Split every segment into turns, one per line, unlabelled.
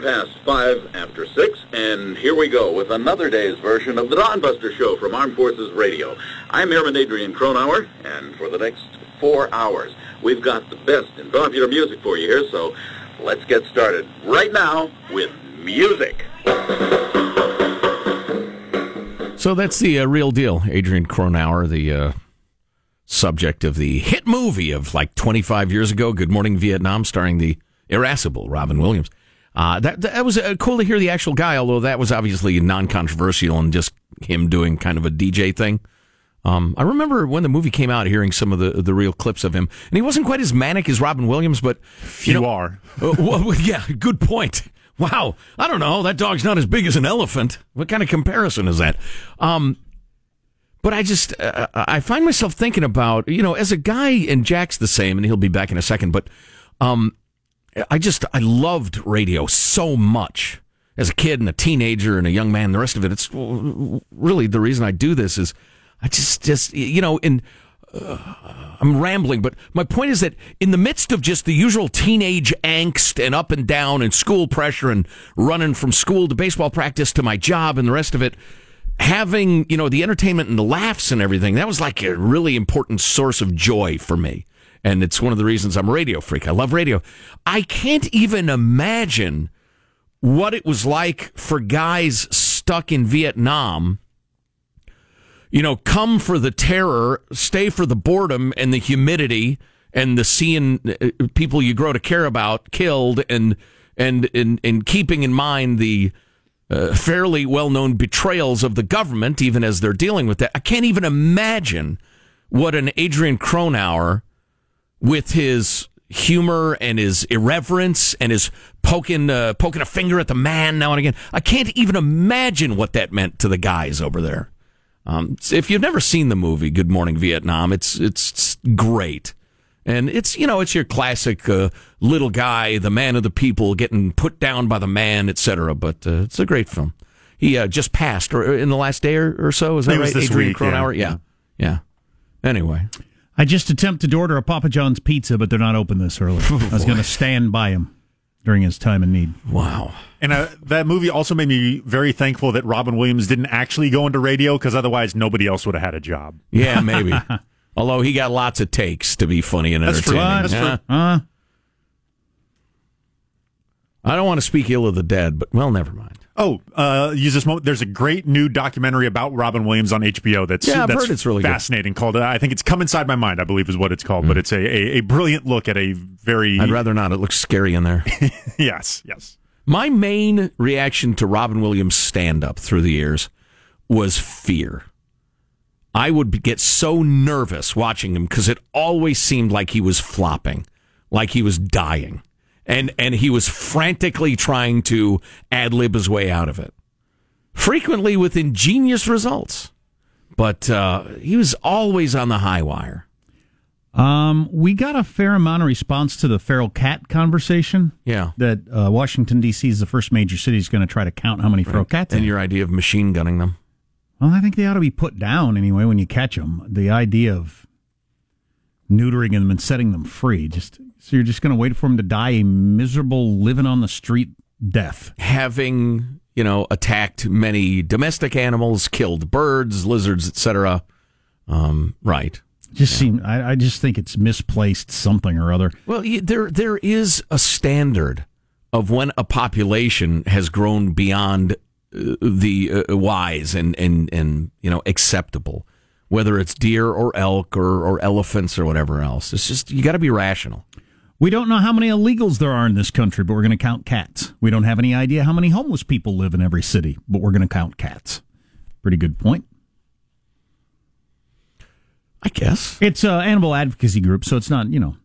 Past five after six, and here we go with another day's version of the Dawn Buster Show from Armed Forces Radio. I'm Airman Adrian Cronauer, and for the next four hours, we've got the best in popular music for you here, so let's get started right now with music.
So that's the uh, real deal. Adrian Cronauer, the uh, subject of the hit movie of like 25 years ago, Good Morning Vietnam, starring the irascible Robin Williams. Uh, that that was uh, cool to hear the actual guy, although that was obviously non-controversial and just him doing kind of a DJ thing. Um, I remember when the movie came out, hearing some of the the real clips of him, and he wasn't quite as manic as Robin Williams, but
you, know, are.
uh, well, yeah, good point. Wow, I don't know. That dog's not as big as an elephant. What kind of comparison is that? Um, but I just uh, I find myself thinking about you know as a guy, and Jack's the same, and he'll be back in a second. But um, I just I loved radio so much as a kid and a teenager and a young man. The rest of it, it's really the reason I do this is I just just you know in uh, I'm rambling, but my point is that in the midst of just the usual teenage angst and up and down and school pressure and running from school to baseball practice to my job and the rest of it, having, you know, the entertainment and the laughs and everything, that was like a really important source of joy for me. And it's one of the reasons I'm a radio freak. I love radio. I can't even imagine what it was like for guys stuck in Vietnam you know, come for the terror, stay for the boredom and the humidity and the seeing uh, people you grow to care about killed and and and, and keeping in mind the uh, fairly well-known betrayals of the government even as they're dealing with that. I can't even imagine what an Adrian Cronauer with his humor and his irreverence and his poking uh, poking a finger at the man now and again. I can't even imagine what that meant to the guys over there. Um, if you've never seen the movie Good Morning Vietnam, it's it's great, and it's you know it's your classic uh, little guy, the man of the people, getting put down by the man, etc. But uh, it's a great film. He uh, just passed, or in the last day or, or so. Is that right?
Adrian
week, Cronauer. Yeah. yeah, yeah. Anyway,
I just attempted to order a Papa John's pizza, but they're not open this early. Oh, I was going to stand by him during his time in need.
Wow.
And uh, that movie also made me very thankful that Robin Williams didn't actually go into radio because otherwise nobody else would have had a job.
Yeah, maybe. Although he got lots of takes to be funny and
That's true.
entertaining.
That's
Yeah.
true.
Uh,
I don't want to speak ill of the dead, but well, never mind.
Oh, uh, use this moment. There's a great new documentary about Robin Williams on HBO. That's
Yeah, I've
that's
heard it's really good.
fascinating. Called uh, I think it's "Come Inside My Mind." I believe is what it's called. But it's a, a, a brilliant look at a very
I'd rather not. It looks scary in there.
yes yes.
My main reaction to Robin Williams' stand up through the years was fear. I would get so nervous watching him because it always seemed like he was flopping, like he was dying. And, and he was frantically trying to ad lib his way out of it, frequently with ingenious results. But uh, he was always on the high wire.
um, we got a fair amount of response to the feral cat conversation.
Yeah.
That uh, Washington D.C. is the first major city is going to try to count how many feral cats.
And your idea of machine gunning them.
Well, I think they ought to be put down anyway when you catch them. The idea of neutering them and setting them free, just so you're just going to wait for them to die a miserable living on the street death.
having you know attacked many domestic animals, killed birds, lizards, etc. Um, right.
Just seem, I, I just think it's misplaced something or other.
Well, there there is a standard of when a population has grown beyond uh, the uh, wise and and and you know acceptable, whether it's deer or elk or or elephants or whatever else. It's just you got to be rational.
We don't know how many illegals there are in this country, but we're going to count cats. We don't have any idea how many homeless people live in every city, but we're going to count cats. Pretty good point.
I guess.
It's an animal advocacy group, so it's not, you know,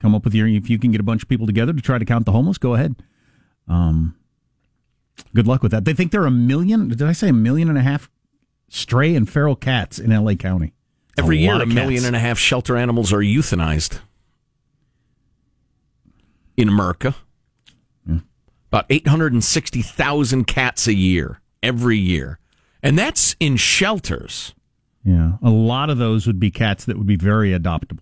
come up with your, if you can get a bunch of people together to try to count the homeless, go ahead. Um, good luck with that. They think there are a million, did I say a million and a half stray and feral cats in LA County?
Every year, a
of
million
cats.
and a half shelter animals are euthanized in America. About 860,000 cats a year, every year. And that's in shelters.
Yeah. A lot of those would be cats that would be very adoptable,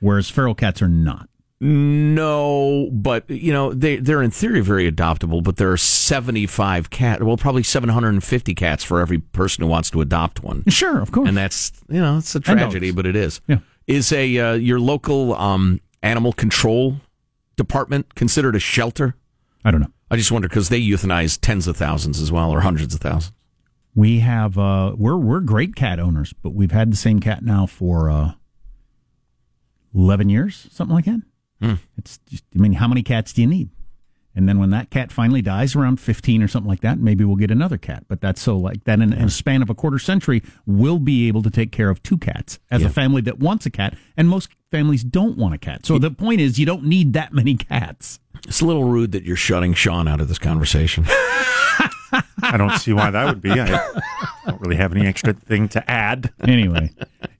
whereas feral cats are not.
No, but you know they they're in theory very adoptable. But there are seventy five cat, well, probably seven hundred and fifty cats for every person who wants to adopt one.
Sure, of course.
And that's you know it's a tragedy, but it is.
Yeah.
Is a uh, your local um, animal control department considered a shelter?
I don't know.
I just wonder because they euthanize tens of thousands as well, or hundreds of thousands.
We have uh, we're we're great cat owners, but we've had the same cat now for uh, eleven years, something like that. Hmm. It's just, I mean, how many cats do you need? And then when that cat finally dies, around fifteen or something like that, maybe we'll get another cat. But that's so like that in, in a span of a quarter century, we'll be able to take care of two cats as a family that wants a cat, and most families don't want a cat. So the point is, you don't need that many cats.
It's a little rude that you're shutting Sean out of this conversation.
I don't see why that would be. I don't really have any extra thing to add.
Anyway,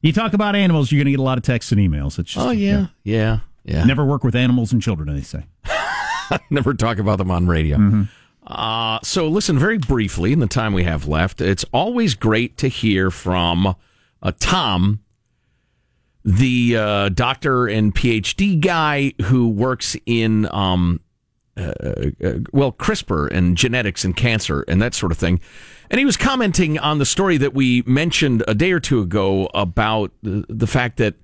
you talk about animals, you're going to get a lot of texts and emails. It's just,
oh yeah, yeah, yeah.
Never work with animals and children, they say.
Never talk about them on radio.
Mm-hmm.
Uh, so, listen, very briefly, in the time we have left, it's always great to hear from uh, Tom, the uh, doctor and PhD guy who works in, um, uh, uh, well, CRISPR and genetics and cancer and that sort of thing. And he was commenting on the story that we mentioned a day or two ago about the, the fact that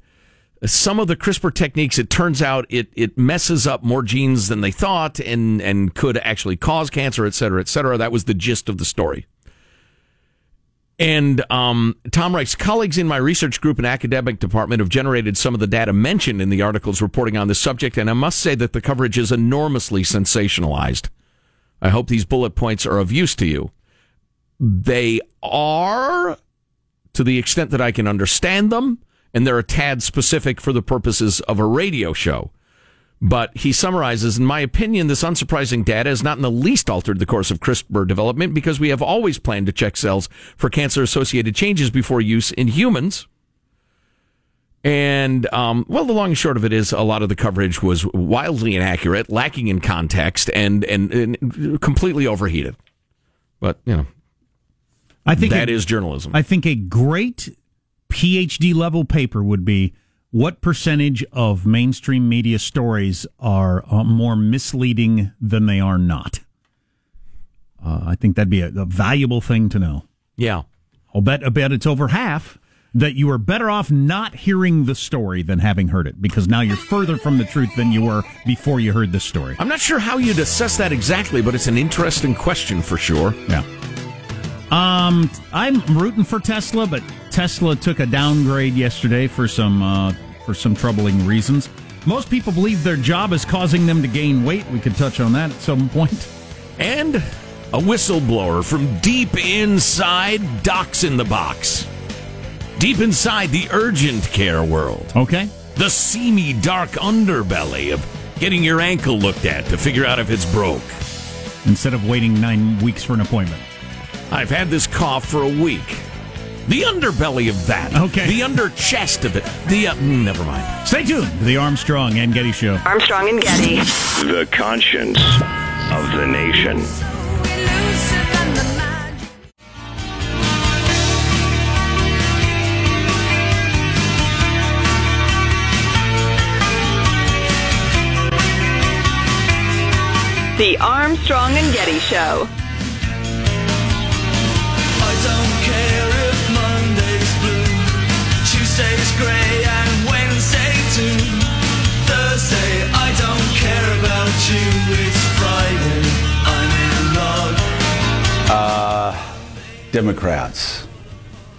some of the CRISPR techniques, it turns out it, it messes up more genes than they thought and, and could actually cause cancer, et cetera, et cetera. That was the gist of the story. And um, Tom writes, colleagues in my research group and academic department have generated some of the data mentioned in the articles reporting on this subject, and I must say that the coverage is enormously sensationalized. I hope these bullet points are of use to you. They are, to the extent that I can understand them, and they're a tad specific for the purposes of a radio show. But he summarizes, in my opinion, this unsurprising data has not in the least altered the course of CRISPR development because we have always planned to check cells for cancer associated changes before use in humans. And, um, well, the long and short of it is a lot of the coverage was wildly inaccurate, lacking in context, and, and, and completely overheated. But, you know,
I think
that
a-
is journalism.
I think a great PhD level paper would be what percentage of mainstream media stories are uh, more misleading than they are not. Uh, I think that'd be a, a valuable thing to know.
yeah.
I'll bet, I bet it's over half that you are better off not hearing the story than having heard it because now you're further from the truth than you were before you heard the story.
I'm not sure how you'd assess that exactly, but it's an interesting question for sure.
Yeah. Um, I'm rooting for Tesla, but Tesla took a downgrade yesterday for some uh, for some troubling reasons. Most people believe their job is causing them to gain weight. We could touch on that at some point.
And a whistleblower from deep inside Docs in the Box. Deep inside the urgent care world.
Okay.
The seamy, dark underbelly of getting your ankle looked at to figure out if it's broke.
Instead of waiting nine weeks for an appointment.
I've had this cough for a week. The underbelly of that.
Okay.
The under chest of it. The, uh, mm, never mind.
Stay tuned to the Armstrong and Getty Show.
Armstrong and Getty.
The conscience of the nation.
The Armstrong and Getty Show.
Love.
Uh, Democrats.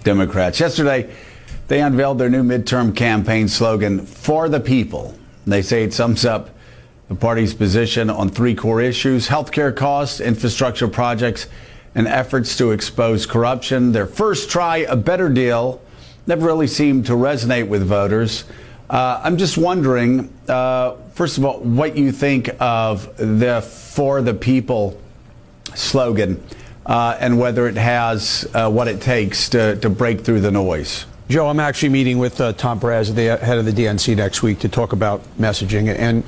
Democrats. Yesterday, they unveiled their new midterm campaign slogan, For the People. They say it sums up the party's position on three core issues healthcare costs, infrastructure projects, and efforts to expose corruption. Their first try, a better deal, never really seemed to resonate with voters. Uh, I'm just wondering, uh, first of all, what you think of the For the People slogan uh, and whether it has uh, what it takes to, to break through the noise.
Joe, I'm actually meeting with uh, Tom Perez, the head of the DNC, next week to talk about messaging. And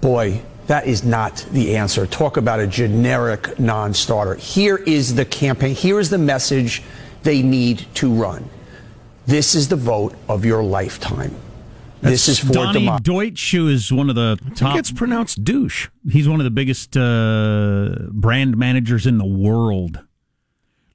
boy, that is not the answer. Talk about a generic non starter. Here is the campaign, here is the message they need to run. This is the vote of your lifetime. This is for
Donny
democracy.
Deutsch, who is one of the
I think
top.
it's pronounced douche.
He's one of the biggest uh, brand managers in the world.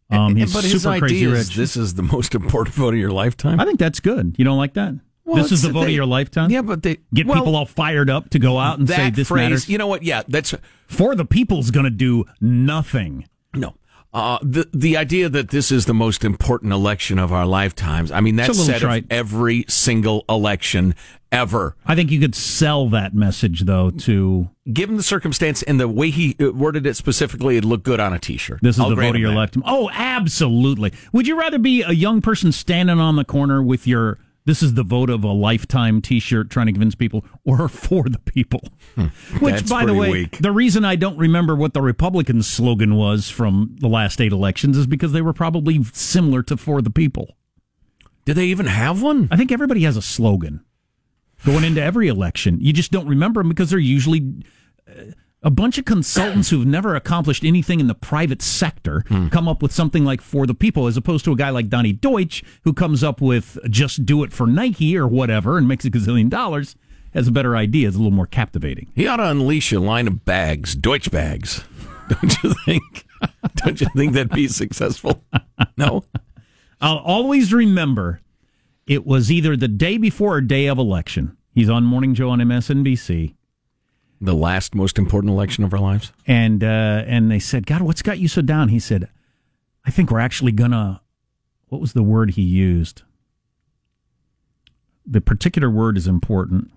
Um, he's
but
super
his idea
crazy
is
rich.
this is the most important vote of your lifetime.
I think that's good. You don't like that?
Well,
this is the vote
they-
of your lifetime.
Yeah, but they
Get
well,
people all fired up to go out and
that
say this
phrase.
matters.
You know what? Yeah, that's
For the people's going to do nothing.
no. Uh, the the idea that this is the most important election of our lifetimes. I mean, that's said of every single election ever.
I think you could sell that message though to
Given the circumstance and the way he uh, worded it specifically, it'd look good on a T-shirt.
this is
I'll
the vote of your lifetime. Oh, absolutely. Would you rather be a young person standing on the corner with your "This is the vote of a lifetime" T-shirt, trying to convince people, or for the people? Which,
Hmm. That's
by the way,
weak.
the reason I don't remember what the Republican slogan was from the last eight elections is because they were probably similar to "For the People."
Do they even have one?
I think everybody has a slogan going into every election. You just don't remember them because they're usually uh, a bunch of consultants who've never accomplished anything in the private sector hmm. come up with something like for the people, as opposed to a guy like Donny Deutsch who comes up with just do it for Nike or whatever and makes a gazillion dollars. Has a better idea. It's a little more captivating.
He ought to unleash a line of bags, Deutsch bags. Don't you think? Don't you think that'd be successful? No.
I'll always remember it was either the day before or day of election. He's on Morning Joe on MSNBC.
The last most important election of our lives.
and uh, and they said, "God, what's got you so down?" He said, "I think we're actually gonna." What was the word he used? The particular word is important.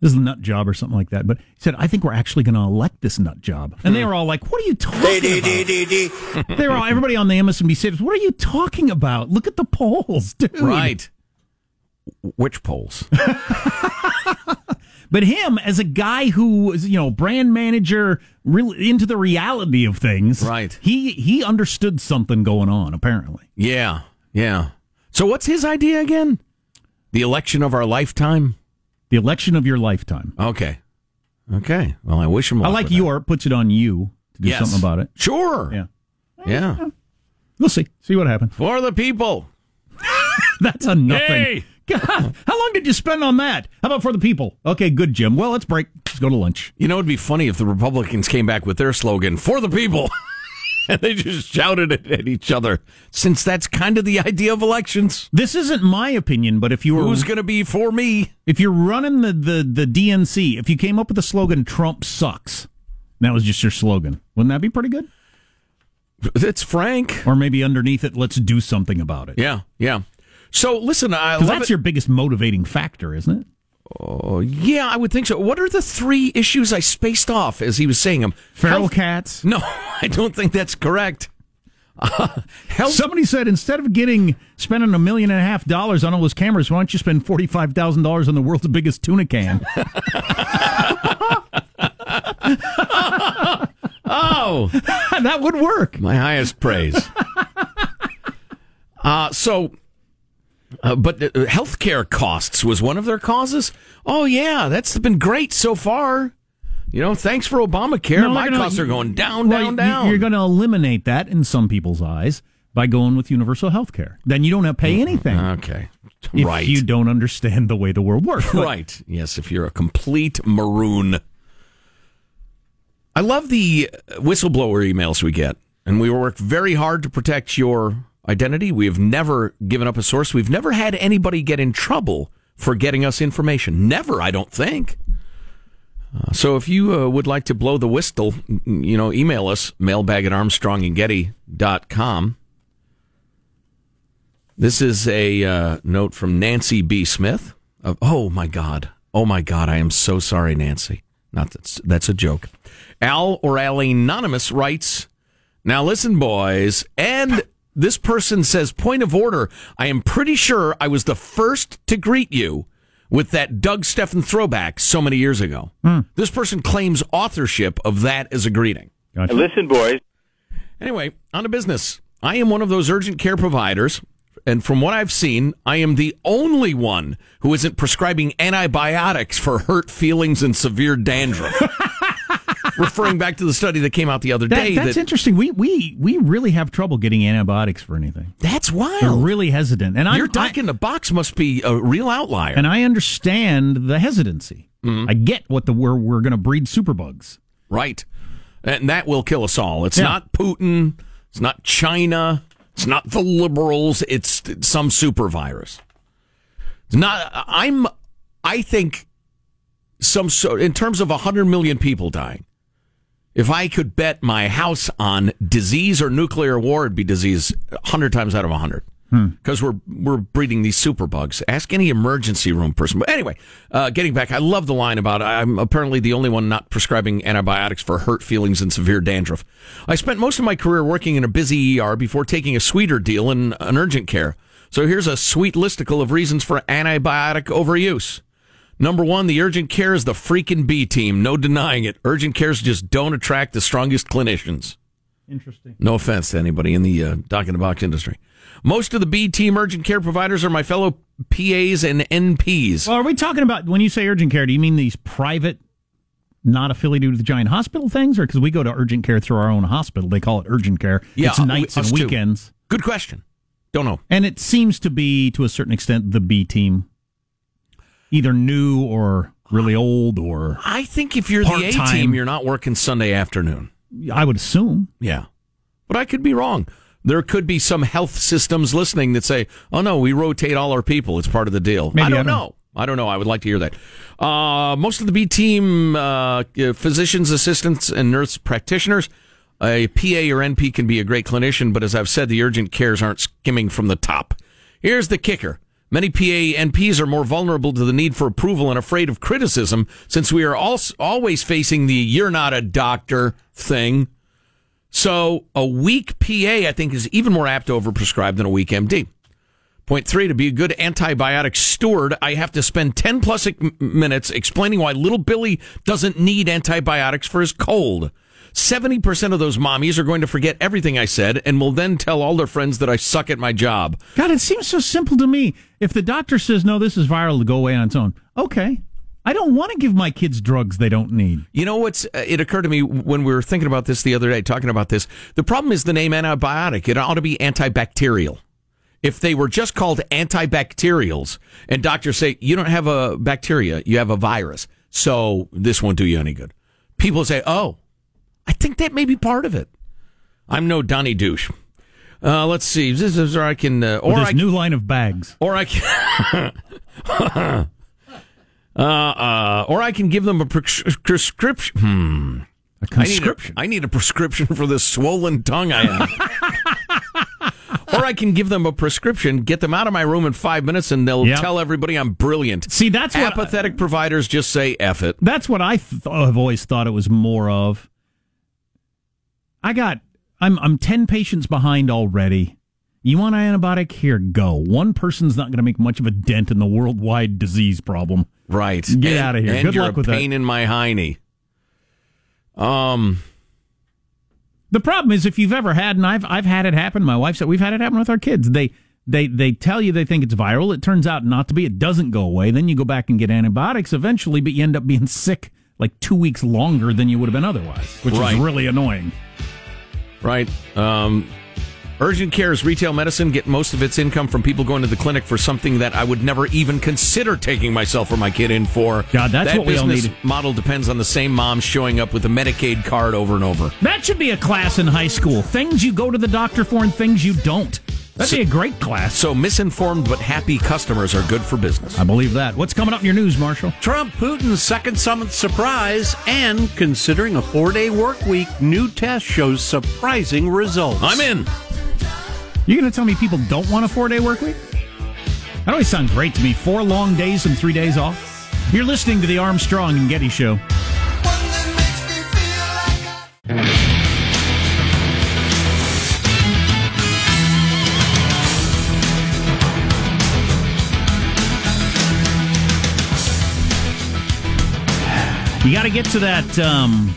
This is a nut job or something like that. But he said, "I think we're actually going to elect this nut job." And they were all like, "What are you talking about?" they were all everybody on the MSNBC said, "What are you talking about? Look at the polls, dude."
Right. Which polls?
But him as a guy who was, you know, brand manager, really into the reality of things.
Right.
He he understood something going on, apparently.
Yeah. Yeah. So what's his idea again? The election of our lifetime?
The election of your lifetime.
Okay. Okay. Well, I wish him
I like your puts it on you to do
Yes.
something about it.
Sure.
Yeah.
Yeah.
We'll see. See what happens.
For the people.
That's a nothing.
Hey!
God, how long did you spend on that? How about for the people? Okay, good, Jim. Well, let's break. Let's go to lunch.
You know, it'd be funny if the Republicans came back with their slogan, for the people. and they just shouted it at each other, since that's kind of the idea of elections.
This isn't my opinion, but if you were
Who's going to be for me?
if you're running the, the, the DNC, if you came up with the slogan "Trump sucks," that was just your slogan, wouldn't that be pretty good?
It's Frank.
Or maybe underneath it, let's do something about it.
Yeah, yeah. So listen, I love
that's
it.
your biggest motivating factor, isn't it?
Oh, yeah, I would think so. What are the three issues I spaced off as he was saying them?
Feral
Health-
cats.
No, I don't think that's correct. Uh, health.
Somebody said instead of getting spending a million and a half dollars on all those cameras, why don't you spend forty five thousand dollars on the world's biggest tuna can?
oh,
that would work.
my highest praise. uh, so, uh, but uh, healthcare costs was one of their causes. Oh yeah, that's been great so far. You know, thanks for Obamacare.
No,
My costs are going down,
Well,
down, down.
You're going to eliminate that in some people's eyes by going with universal health care. Then you don't have to pay anything
okay,
if
right,
you don't understand the way the world works.
right. Yes, if you're a complete maroon. I love the whistleblower emails we get, and we work very hard to protect your identity. We have never given up a source. We've never had anybody get in trouble for getting us information. Never, I don't think. Uh, so if you uh, would like to blow the whistle, you know, email us, mailbag at armstrongandgetty.com. This is a uh, note from Nancy B. Smith. Of, oh, my God. Oh, my God. I am so sorry, Nancy. Not that's, that's a joke. Al or Allie Anonymous writes, Now listen, boys. And this person says, point of order. I am pretty sure I was the first to greet you with that Doug Steffen throwback so many years ago. Hmm. This person claims authorship of that as a greeting.
Gotcha.
Listen, boys.
Anyway, on to business. I am one of those urgent care providers, and from what I've seen, I am the only one who isn't prescribing antibiotics for hurt feelings and severe dandruff. referring back to the study that came out the other
That-
day.
that's
that,
interesting. We we we really have trouble getting antibiotics for anything.
That's
We're
wild.
really hesitant, and
Your
I,
doc in the box must be a real outlier.
and I understand the hesitancy.
Mm-hmm.
I get what the we're we're going to breed superbugs.
Right. And that will kill us all. It's
Yeah.
not Putin. It's not China. It's not the liberals. It's some super virus. It's not, I'm, I think some, so in terms of 100 million people dying, if I could bet my house on disease or nuclear war, it'd be disease 100 times out of 100. Because we're we're breeding these superbugs. Ask any emergency room person. But anyway, uh, getting back, I love the line about I'm apparently the only one not prescribing antibiotics for hurt feelings and severe dandruff. I spent most of my career working in a busy ER before taking a sweeter deal in an urgent care. So here's a sweet listicle of reasons for antibiotic overuse. Number one, the urgent care is the freaking B team. No denying it. Urgent cares just don't attract the strongest clinicians.
Interesting.
No offense to anybody in the uh, doc in the box industry. Most of the B team urgent care providers are my fellow PAs and NPs.
Well, are we talking about when you say urgent care? Do you mean these private, not affiliated with the giant hospital things, or because we go to urgent care through our own hospital, they call it urgent care.
Yeah,
it's nights
us
and
too.
weekends,
Good question. Don't know.
and it seems to be to a certain extent the B team, either new or really old, or
I think if you're the A team, you're not working Sunday afternoon.
I would assume.
Yeah. But I could be wrong. There could be some health systems listening that say, oh, no, we rotate all our people. It's part of the deal.
Maybe,
I, don't
I don't-
know. I don't know. I would like to hear that. Uh, most of the B team uh, physicians, assistants, and nurse practitioners, a PA or NP can be a great clinician, but as I've said, the urgent cares aren't skimming from the top. Here's the kicker. Many PA NPs are more vulnerable to the need for approval and afraid of criticism since we are also always facing the you're not a doctor thing. So a weak PA, I think, is even more apt to overprescribe than a weak MD. Point three, to be a good antibiotic steward, I have to spend 10 plus minutes explaining why little Billy doesn't need antibiotics for his cold. 70% of those mommies are going to forget everything I said and will then tell all their friends that I suck at my job.
God, it seems so simple to me. If the doctor says no, this is viral to go away on its own, okay. I don't want to give my kids drugs they don't need.
You know what's? Uh, it occurred to me when we were thinking about this the other day, talking about this. The problem is the name antibiotic. It ought to be antibacterial. If they were just called antibacterials, and doctors say you don't have a bacteria, you have a virus, so this won't do you any good. People say, "Oh, I think that may be part of it." I'm no Donny douche. Uh, let's see. This is where I can, uh,
Or
or
this
I,
new line of bags.
or I can, uh, uh, or I can give them a pres- prescription. Hmm.
A
I need, a,
conscription.
I need a prescription for this swollen tongue I have. or I can give them a prescription, get them out of my room in five minutes, and they'll
Yep.
tell everybody I'm brilliant.
See, that's what
Apathetic providers just say F it.
That's what I th- have always thought it was more of. I got I'm I'm 10 patients behind already. You want an antibiotic? Here, go. One person's not going to make much of a dent in the worldwide disease problem.
Right.
Get
And-
of here.
And
Good
you're
luck
a
with that.
pain in my hiney. Um,
The problem is if you've ever had, and I've I've had it happen. My wife said we've had it happen with our kids. They they they tell you they think it's viral. It turns out not to be. It doesn't go away. Then you go back and get antibiotics eventually, but you end up being sick like two weeks longer than you would have been otherwise, which
Right.
is really annoying.
Right. Um, urgent care is retail medicine. Get most of its income from people going to the clinic for something that I would never even consider taking myself or my kid in for.
God, that's
that
what we all need.
model depends on the same mom showing up with a Medicaid card over and over.
That should be a class in high school. Things you go to the doctor for and things you don't. That'd
So-
be a great class.
So misinformed but happy customers are good for business.
I believe that. What's coming up in your news, Marshall?
Trump Putin's second summit surprise, and considering a four day work week, new test shows surprising results.
I'm in.
You going to tell me people don't want a four day work week? That always sounds great to me. Four long days and three days off. You're listening to the Armstrong and Getty Show. You got to get to that um,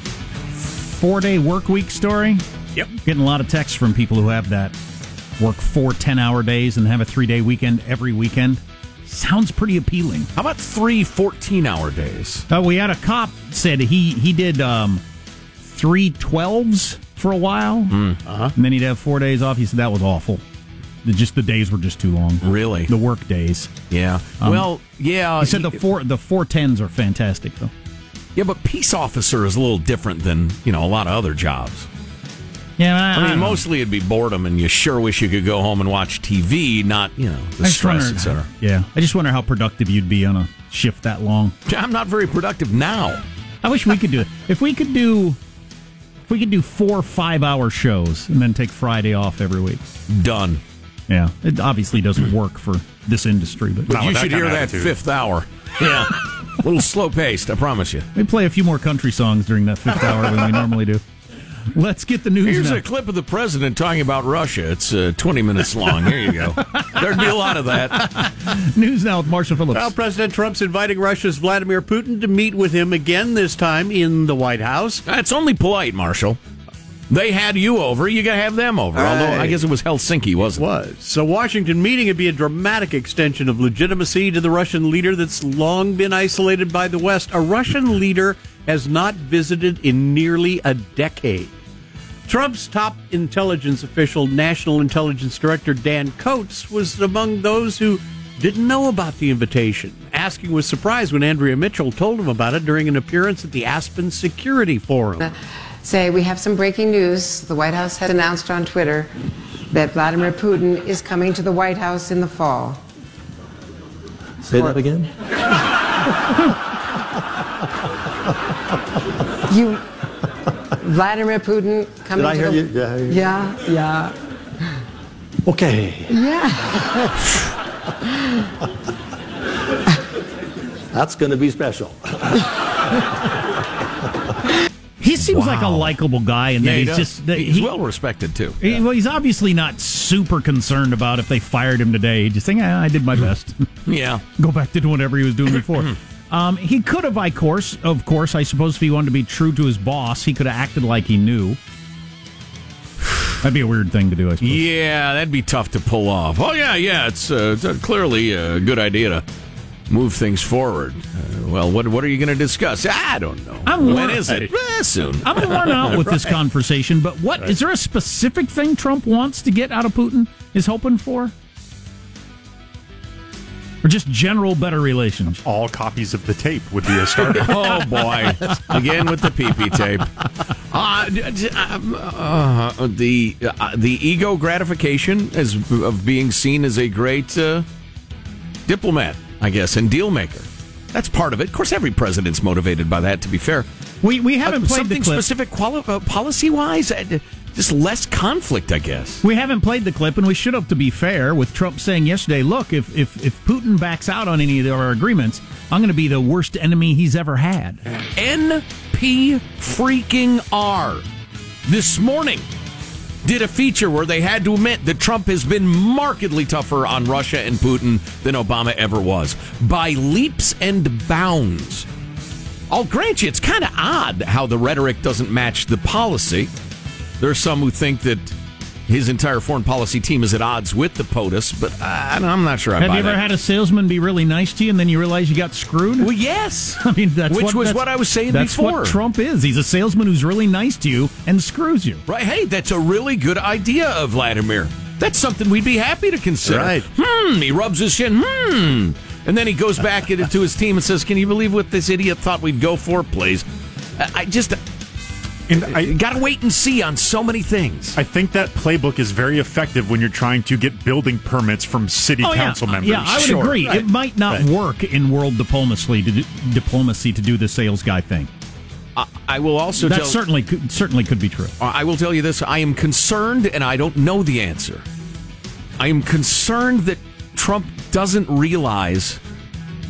four day work week story.
Yep.
Getting a lot of texts from people who have that. Work four 10 hour days and have a three day weekend every weekend. Sounds pretty appealing.
How about three 14 hour days?
Uh, we had a cop said he he did um, three 12s for a while,
Uh-huh.
and then he'd have four days off. He said that was awful. Just the days were just too long.
Really?
The work days.
Yeah.
Um,
well, yeah.
He said the four the four tens are fantastic though.
Yeah, but peace officer is a little different than you know a lot of other jobs.
Yeah,
I, mean,
don't know.
mostly it'd be boredom, and you sure wish you could go home and watch TV, not you know the stress, etc.
Yeah, I just wonder how productive you'd be on a shift that long.
I'm not very productive now.
I wish we could do it. If we could do, if we could do four five hour shows and then take Friday off every week.
Done.
Yeah, it obviously doesn't work for this industry, but,
But you should hear that fifth hour. Yeah, a little slow paced. I promise you.
We play a few more country songs during that fifth hour than we normally do. Let's get the news.
Here's
now.
a clip of the president talking about Russia. It's uh, 20 minutes long. Here you go. There'd be a lot of that.
news now with Marshall Phillips.
Well, President Trump's inviting Russia's Vladimir Putin to meet with him again, this time in the White House.
That's only polite, Marshall. They had you over. You got to have them over. Although I guess it was Helsinki, wasn't it?
was. So Washington meeting would be a dramatic extension of legitimacy to the Russian leader that's long been isolated by the West. A Russian leader has not visited in nearly a decade. Trump's top intelligence official, National Intelligence Director Dan Coats, was among those who didn't know about the invitation, asking with surprise when Andrea Mitchell told him about it during an appearance at the Aspen Security Forum.
Uh, say we have some breaking news. The White House has announced on Twitter that Vladimir Putin is coming to the White House in the fall.
Say that again.
You, Vladimir Putin coming
Did I
to
hear
the
you? Yeah, I hear you.
yeah, yeah,
Okay.
yeah.
That's going to be special.
He seems like a likable guy, and
Yeah,
that he's
does.
just that
he's
he-
well respected too.
he- well, he's obviously not super concerned about if they fired him today. He's just "Ah, "I did my best."
Yeah.
Go back to doing whatever he was doing before. um, he could have, I course, of course, I suppose, if he wanted to be true to his boss, he could have acted like he knew. That'd be a weird thing to do, I suppose.
Yeah, that'd be tough to pull off. Oh yeah, yeah, it's uh, t- clearly a good idea to move things forward. Uh, well, what what are you going to discuss? I don't know.
I'm
when
worn-
is it? Eh, soon.
I'm worn out with this conversation, but what is there a specific thing Trump wants to get out of Putin? Is hoping for, or just general better relations?
All copies of the tape would be a start.
oh boy, again with the pee-pee tape. Uh, d- d- um, uh, the uh, the ego gratification as of being seen as a great uh, diplomat, I guess, and deal maker. That's part of it. Of course, every president's motivated by that. To be fair,
We we haven't
Uh,
played
something
the clip.
specific quali- uh, policy wise. Uh, just less conflict, I guess.
We haven't played the clip, and we should have, to be fair, with Trump saying yesterday, look, if, if, if Putin backs out on any of our agreements, I'm going to be the worst enemy he's ever had.
NP freaking R this morning did a feature where they had to admit that Trump has been markedly tougher on Russia and Putin than Obama ever was by leaps and bounds. I'll grant you, it's kind of odd how the rhetoric doesn't match the policy. There are some who think that his entire foreign policy team is at odds with the POTUS, but I, I'm not sure I
Have you ever
that.
had a salesman be really nice to you and then you realize you got screwed?
Well, yes.
I mean, that's
Which
what,
was what I was saying
that's
before.
what Trump is. He's a salesman who's really nice to you and screws you.
Right. Hey, that's a really good idea of Vladimir. That's something we'd be happy to consider.
Right.
Hmm. He rubs his chin. Hmm. And then he goes back into his team and says, "Can you believe what this idiot thought we'd go for, please?" I just
And I
got to wait and see on so many things.
I think that playbook is very effective when you're trying to get building permits from city
Oh,
council
yeah.
members.
Yeah, I would
Sure.
agree.
Right.
It might not
Right.
work in world diplomacy to do, diplomacy to do the sales guy thing.
I, I will also
that
tell.
certainly could, certainly could be true.
I will tell you this: I am concerned, and I don't know the answer. I am concerned that Trump doesn't realize.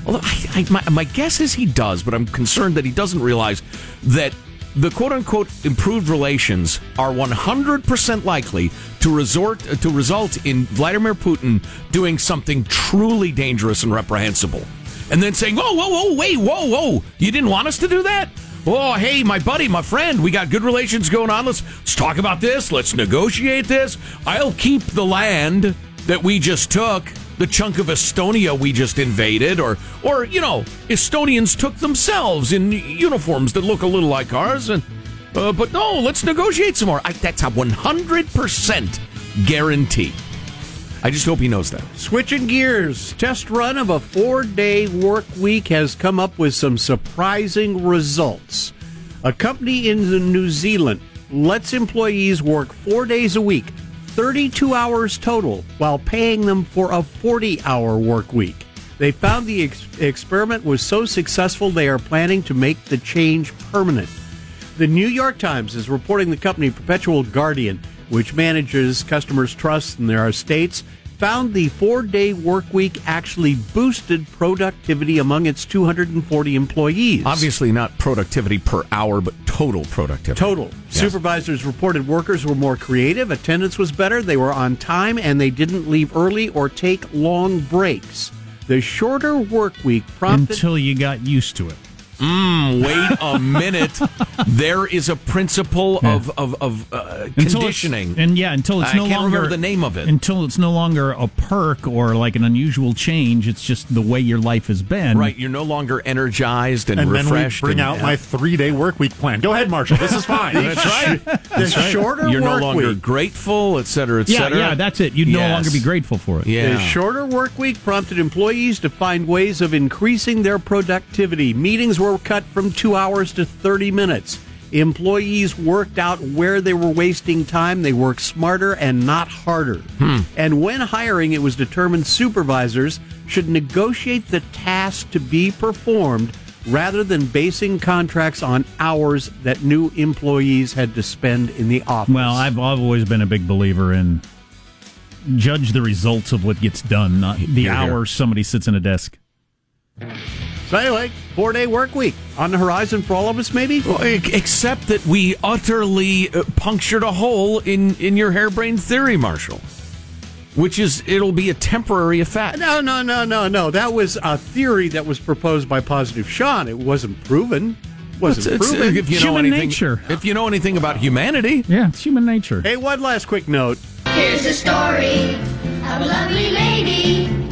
Although I, I, my, my guess is he does, but I'm concerned that he doesn't realize that the "quote unquote" improved relations are 100% likely to resort to result in Vladimir Putin doing something truly dangerous and reprehensible, and then saying, "Whoa, whoa, whoa, wait, whoa, whoa! You didn't want us to do that." Oh, hey, my buddy, my friend, we got good relations going on. Let's let's talk about this. Let's negotiate this. I'll keep the land that we just took, the chunk of Estonia we just invaded, or or you know, Estonians took themselves in uniforms that look a little like ours, and Uh, but no, let's negotiate some more. I, that's a 100% guarantee. I just hope he knows that.
Switching gears, test run of a four day work week has come up with some surprising results. A company in New Zealand lets employees work four days a week, 32 hours total, while paying them for a 40 hour work week. They found the ex- experiment was so successful they are planning to make the change permanent. The New York Times is reporting the company Perpetual Guardian, which manages customers' trust in their estates, found the four day work week actually boosted productivity among its 240 employees.
Obviously, not productivity per hour, but total productivity.
Total.
Yes.
Supervisors reported workers were more creative, attendance was better, they were on time, and they didn't leave early or take long breaks. The shorter work week prompted.
Until you got used to it.
Mm, wait a minute. there is a principle of of, of uh, conditioning,
and yeah, until it's
I
no
can't
longer
remember the name of it.
Until it's no longer a perk or like an unusual change. It's just the way your life has been.
right, you're no longer energized and,
And then we
refreshed.
bring
and,
out my three day work week plan. Go ahead, Marshall. This is fine.
That's right.
the shorter
You're no longer
week.
grateful, et cetera, et
Yeah,
cetera.
yeah, that's it. You'd no longer be grateful for it.
Yeah.
The shorter work week prompted employees to find ways of increasing their productivity. Meetings were cut from two hours to 30 minutes. Employees worked out where they were wasting time. They worked smarter and not harder. Hmm. And when hiring, it was determined supervisors should negotiate the task to be performed rather than basing contracts on hours that new employees had to spend in the office.
Well, I've, I've always been a big believer in judge the results of what gets done, not the
hear.
hours somebody sits in a desk.
So anyway, four day work week on the horizon for all of us, maybe.
Well, except that we utterly uh, punctured a hole in, in your harebrained theory, Marshall. Which is, it'll be a temporary effect.
No, no, no, no, no. That was a theory that was proposed by Positive Sean. It wasn't proven. Wasn't
It's- it's-
proven.
if you know
Human
anything,
nature.
if you know anything about humanity,
Yeah, it's human nature.
Hey, one last quick note.
Here's a story of a lovely lady who was bringing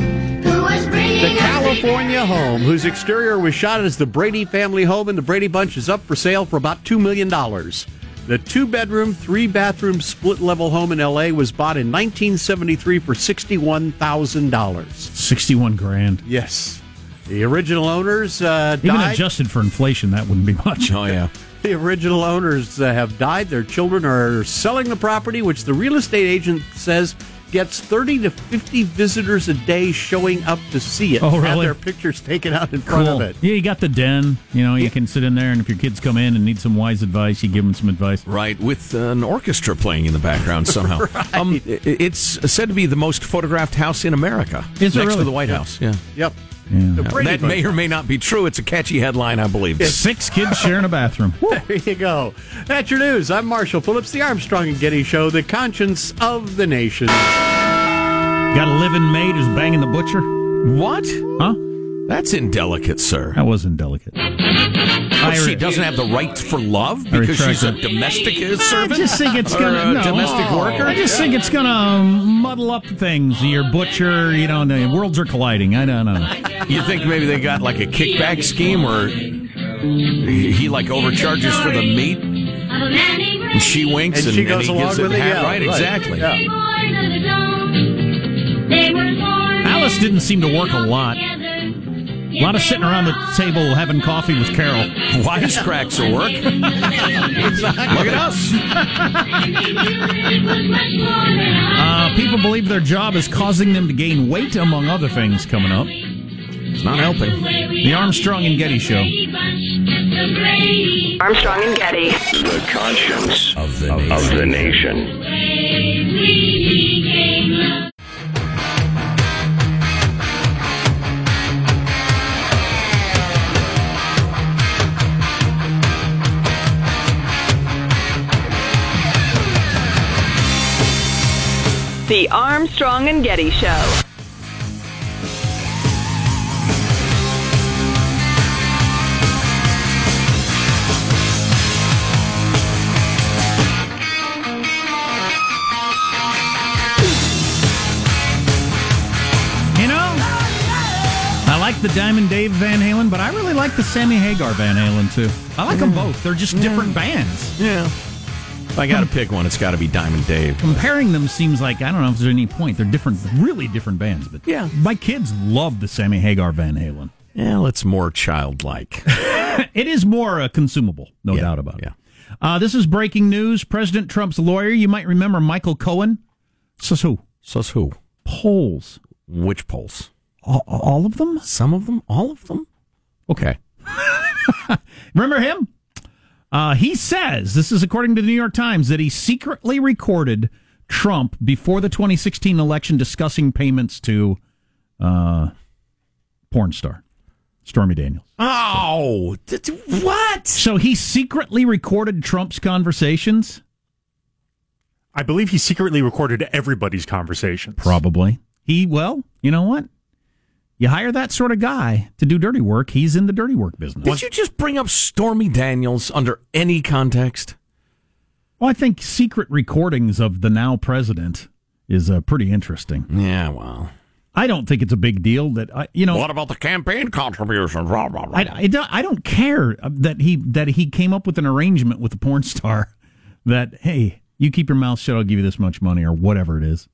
The California home, whose exterior was shot as the Brady family home in the Brady Bunch, is up for sale for about $2 million. The two bedroom, three bathroom, split level home in LA was bought in 1973 for $61,000.
Sixty-one grand.
Yes. The original owners uh,
Even
died.
adjusted for inflation, that wouldn't be much.
oh yeah,
The original owners uh, have died. Their children are selling the property, which the real estate agent says gets 30 to 50 visitors a day showing up to see it.
Oh, really?
Have
really?
their pictures taken out in front
Cool.
of it.
Yeah, you got the den. You know, you can sit in there, and if your kids come in and need some wise advice, you give them some advice.
right. With an orchestra playing in the background somehow. um, it's said to be the most photographed house in America.
Is it
next
really?
to the White House. Yeah.
Yep.
Yeah.
That may or may not be true. It's a catchy headline, I believe.
Six kids sharing a bathroom.
There you go. That's your news. I'm Marshall Phillips, the Armstrong and Getty Show, the conscience of the nation.
Got a living maid who's banging the butcher?
What?
Huh?
That's indelicate, sir.
That was indelicate.
Oh, she doesn't have the right for love because she's a
that.
domestic servant.
I just think it's gonna
a
no.
domestic worker.
I just think it's gonna muddle up things. Your butcher, you know, the worlds are colliding. I don't know.
You think maybe they got like a kickback scheme where he, he, like overcharges for the meat and she winks
And
and,
she goes
he
along
gives it
with it,
half
yeah,
right,
right.
exactly.
Yeah.
Alice didn't seem to work a lot. A lot of sitting around the table having coffee with Carol.
Wisecracks will work. Look at us.
Uh, people believe their job is causing them to gain weight, among other things coming up.
It's not helping.
The Armstrong and Getty Show.
Armstrong and Getty.
The conscience of the nation. Of the nation.
The Armstrong and Getty Show.
You know, I like the Diamond Dave Van Halen, but I really like the Sammy Hagar Van Halen too. I like them both. They're just different bands.
Yeah. If I got to pick one, it's got to be Diamond Dave.
Comparing them seems like I don't know if there's any point. They're different, really different bands. But
Yeah.
my kids love the Sammy Hagar Van Halen.
Yeah, it's more childlike.
It is more uh, consumable, no doubt about it. Uh, this is breaking news. President Trump's lawyer, you might remember Michael Cohen. Says who?
Says who?
Polls.
Which polls?
All, all of them?
Some of them? All of them? Okay.
Remember him? Uh, he says, this is according to the New York Times, that he secretly recorded Trump before the 2016 election discussing payments to uh, porn star Stormy Daniels.
Oh, th- what?
So he secretly recorded Trump's conversations?
I believe he secretly recorded everybody's conversations.
Probably. He, well, you know what? You hire that sort of guy to do dirty work, he's in the dirty work business.
Did you just bring up Stormy Daniels under any context?
Well, I think secret recordings of the now president is uh, pretty interesting.
Yeah, well.
I don't think it's a big deal that I, you know.
What about the campaign contributions? Blah, blah, blah.
I, I, don't, I don't care that he that he came up with an arrangement with the porn star that hey, you keep your mouth shut, I'll give you this much money or whatever it is.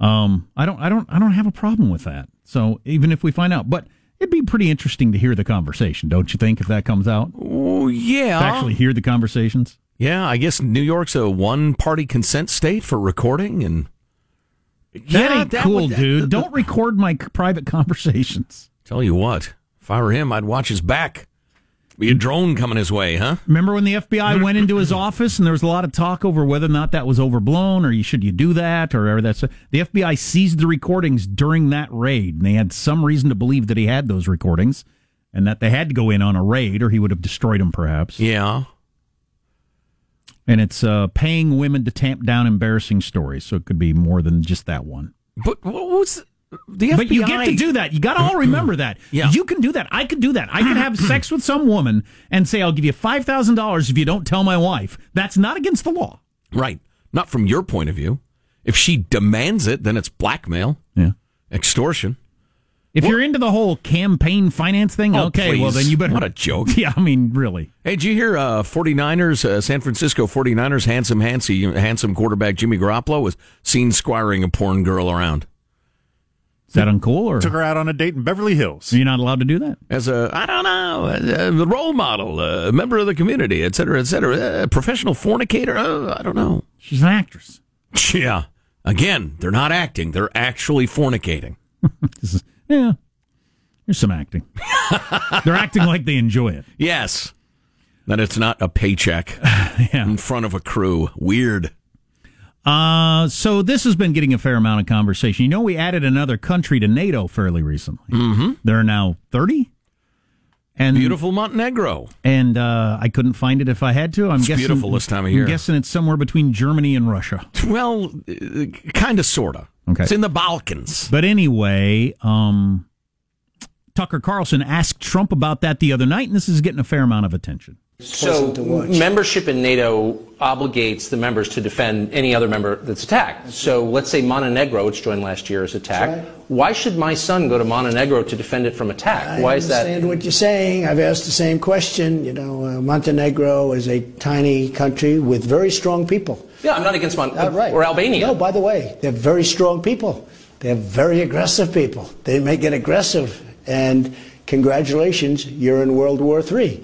Um, I don't, I don't, I don't have a problem with that. So even if we find out, but it'd be pretty interesting to hear the conversation, don't you think? If that comes out,
Oh, yeah.
to actually hear the conversations.
Yeah, I guess New York's a one party consent state for recording and
That ain't
that
cool,
would-
dude. Don't record my private conversations.
Tell you what, if I were him, I'd watch his back. Be a drone coming his way, huh?
Remember when the FBI went into his office and there was a lot of talk over whether or not that was overblown or you should you do that or whatever that's the FBI seized the recordings during that raid and they had some reason to believe that he had those recordings and that they had to go in on a raid or he would have destroyed them perhaps.
Yeah.
And it's uh, paying women to tamp down embarrassing stories, so it could be more than just that one.
But what was the FBI?
But you get to do that. You got to all remember that.
Yeah.
You can do that. I could do that. I could have sex with some woman and say, I'll give you $5,000 if you don't tell my wife. That's not against the law.
Right. Not from your point of view. If she demands it, then it's blackmail,
Yeah.
extortion.
If you're into the whole campaign finance thing,
Oh,
okay, well, then you better.
What a joke.
Yeah, I mean, really.
Hey, did you hear uh, 49ers, uh, San Francisco 49ers, handsome, handsy, handsome quarterback Jimmy Garoppolo was seen squiring a porn girl around?
Is that uncool or
Took her out on a date in Beverly Hills.
You're not allowed to do that?
As a, I don't know, a, a role model, a member of the community, et cetera, et cetera, a professional fornicator, uh, I don't know.
She's an actress.
Yeah. Again, they're not acting, they're actually fornicating.
This is, yeah, there's some acting. They're acting like they enjoy it.
Yes. That it's not a paycheck
Yeah.
in front of a crew. Weird.
Uh, so this has been getting a fair amount of conversation. You know, we added another country to NATO fairly recently. Mm-hmm. There are now 30. And
Beautiful Montenegro.
And uh, I couldn't find it if I had to. I'm
It's
guessing
beautiful this time of year.
I'm guessing it's somewhere between Germany and Russia.
Well, kind of, sort of.
Okay.
It's in the Balkans.
But anyway, um, Tucker Carlson asked Trump about that the other night, and this is getting a fair amount of attention.
So, membership in NATO obligates the members to defend any other member that's attacked. So, let's say Montenegro, which joined last year, is attacked. Why should my son go to Montenegro to defend it from attack? Why
I
is that?
understand what you're saying. I've asked the same question. You know, uh, Montenegro is a tiny country with very strong people.
Yeah, I'm not against Mon-
Uh, right.
or Albania.
No, by the way, they're very strong people. They're very aggressive people. They may get aggressive, and congratulations, you're in World War III.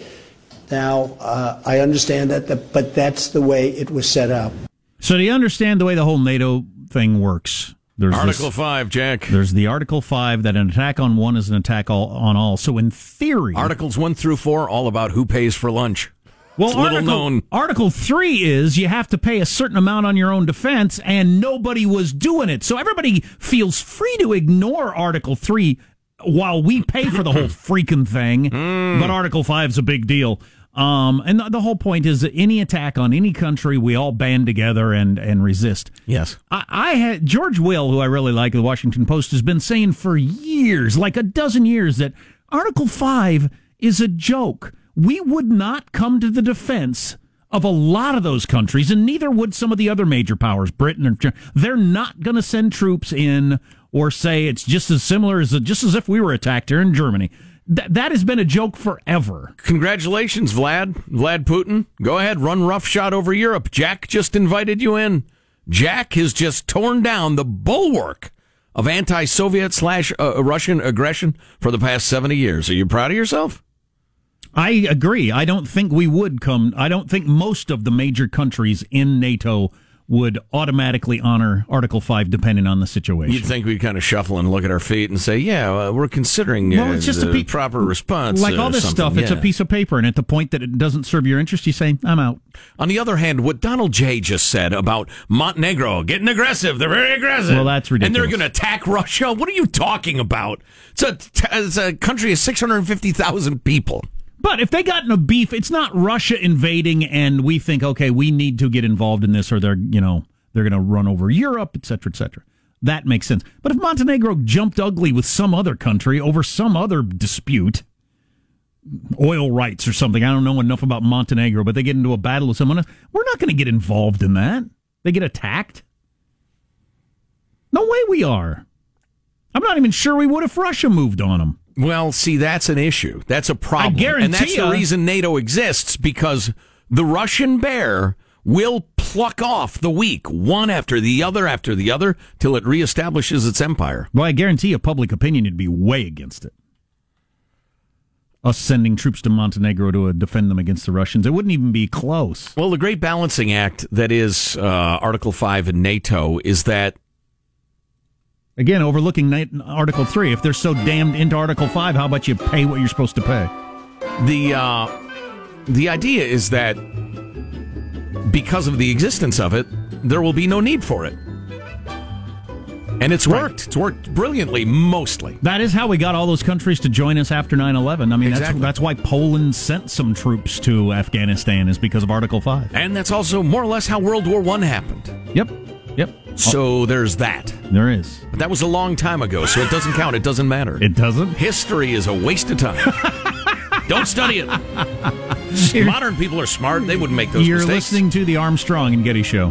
Now, uh, I understand that, the, but that's the way it was set up.
So, do you understand the way the whole NATO thing works? There's
Article
this-
5, Jack.
There's the Article 5 that an attack on one is an attack all, on all. So, in theory.
Articles 1 through 4, all about who pays for lunch.
Well,
It's little
Article,
known.
Article 3 is you have to pay a certain amount on your own defense, and nobody was doing it. So everybody feels free to ignore Article 3 while we pay for the whole freaking thing.
Hmm.
But Article 5 is a big deal. Um, and the, the whole point is that any attack on any country, we all band together and, and resist.
Yes.
I, I had George Will, who I really like, the Washington Post, has been saying for years, like a dozen years, that Article 5 is a joke. We would not come to the defense of a lot of those countries, and neither would some of the other major powers, Britain or they're not going to send troops in or say it's just as similar as just as if we were attacked here in Germany. Th- that has been a joke forever.
Congratulations, Vlad. Vlad Putin. Go ahead, run roughshod over Europe. Jack just invited you in. Jack has just torn down the bulwark of anti-Soviet slash uh, Russian aggression for the past 70 years. Are you proud of yourself?
I agree. I don't think we would come. I don't think most of the major countries in NATO would automatically honor Article 5 depending on the situation.
You'd think we'd kind of shuffle and look at our feet and say, yeah, uh, we're considering uh,
Well, it's just a pe-
proper response.
like
uh,
all this
something.
stuff, it's a piece of paper, and at the point that it doesn't serve your interest, you say, I'm out.
On the other hand, what Donald J. just said about Montenegro getting aggressive, they're very aggressive.
Well, that's ridiculous.
And they're going to attack Russia. What are you talking about? It's a, it's a country of 650,000 people.
But if they got in a beef, it's not Russia invading, and we think, okay, we need to get involved in this, or they're, you know, they're going to run over Europe, et cetera, et cetera. That makes sense. But if Montenegro jumped ugly with some other country over some other dispute, oil rights or something, I don't know enough about Montenegro, but they get into a battle with someone, else, we're not going to get involved in that. They get attacked. No way we are. I'm not even sure we would if Russia moved on them.
Well, see, that's an issue. That's a problem.
I guarantee
and that's
ya-
the reason NATO exists because the Russian bear will pluck off the weak one after the other after the other till it reestablishes its empire.
Well, I guarantee you, public opinion would be way against it. Us sending troops to Montenegro to uh, defend them against the Russians. It wouldn't even be close.
Well, the great balancing act that is uh, Article 5 in NATO is that
Again, overlooking Article 3. If they're so damned into Article 5, how about you pay what you're supposed to pay?
the uh, the idea is that because of the existence of it, there will be no need for it. And it's worked. It's worked brilliantly, mostly.
That is how we got all those countries to join us after 9 11. I mean,
Exactly.
that's, that's why Poland sent some troops to Afghanistan, is because of Article 5.
And that's also more or less how World War One happened.
Yep. Yep.
So there's that.
There is.
But that was a long time ago, so it doesn't count. It doesn't matter.
It doesn't?
History is a waste of time. Don't study it. Modern people are smart. They wouldn't make those
You're
mistakes.
listening to the Armstrong and Getty Show.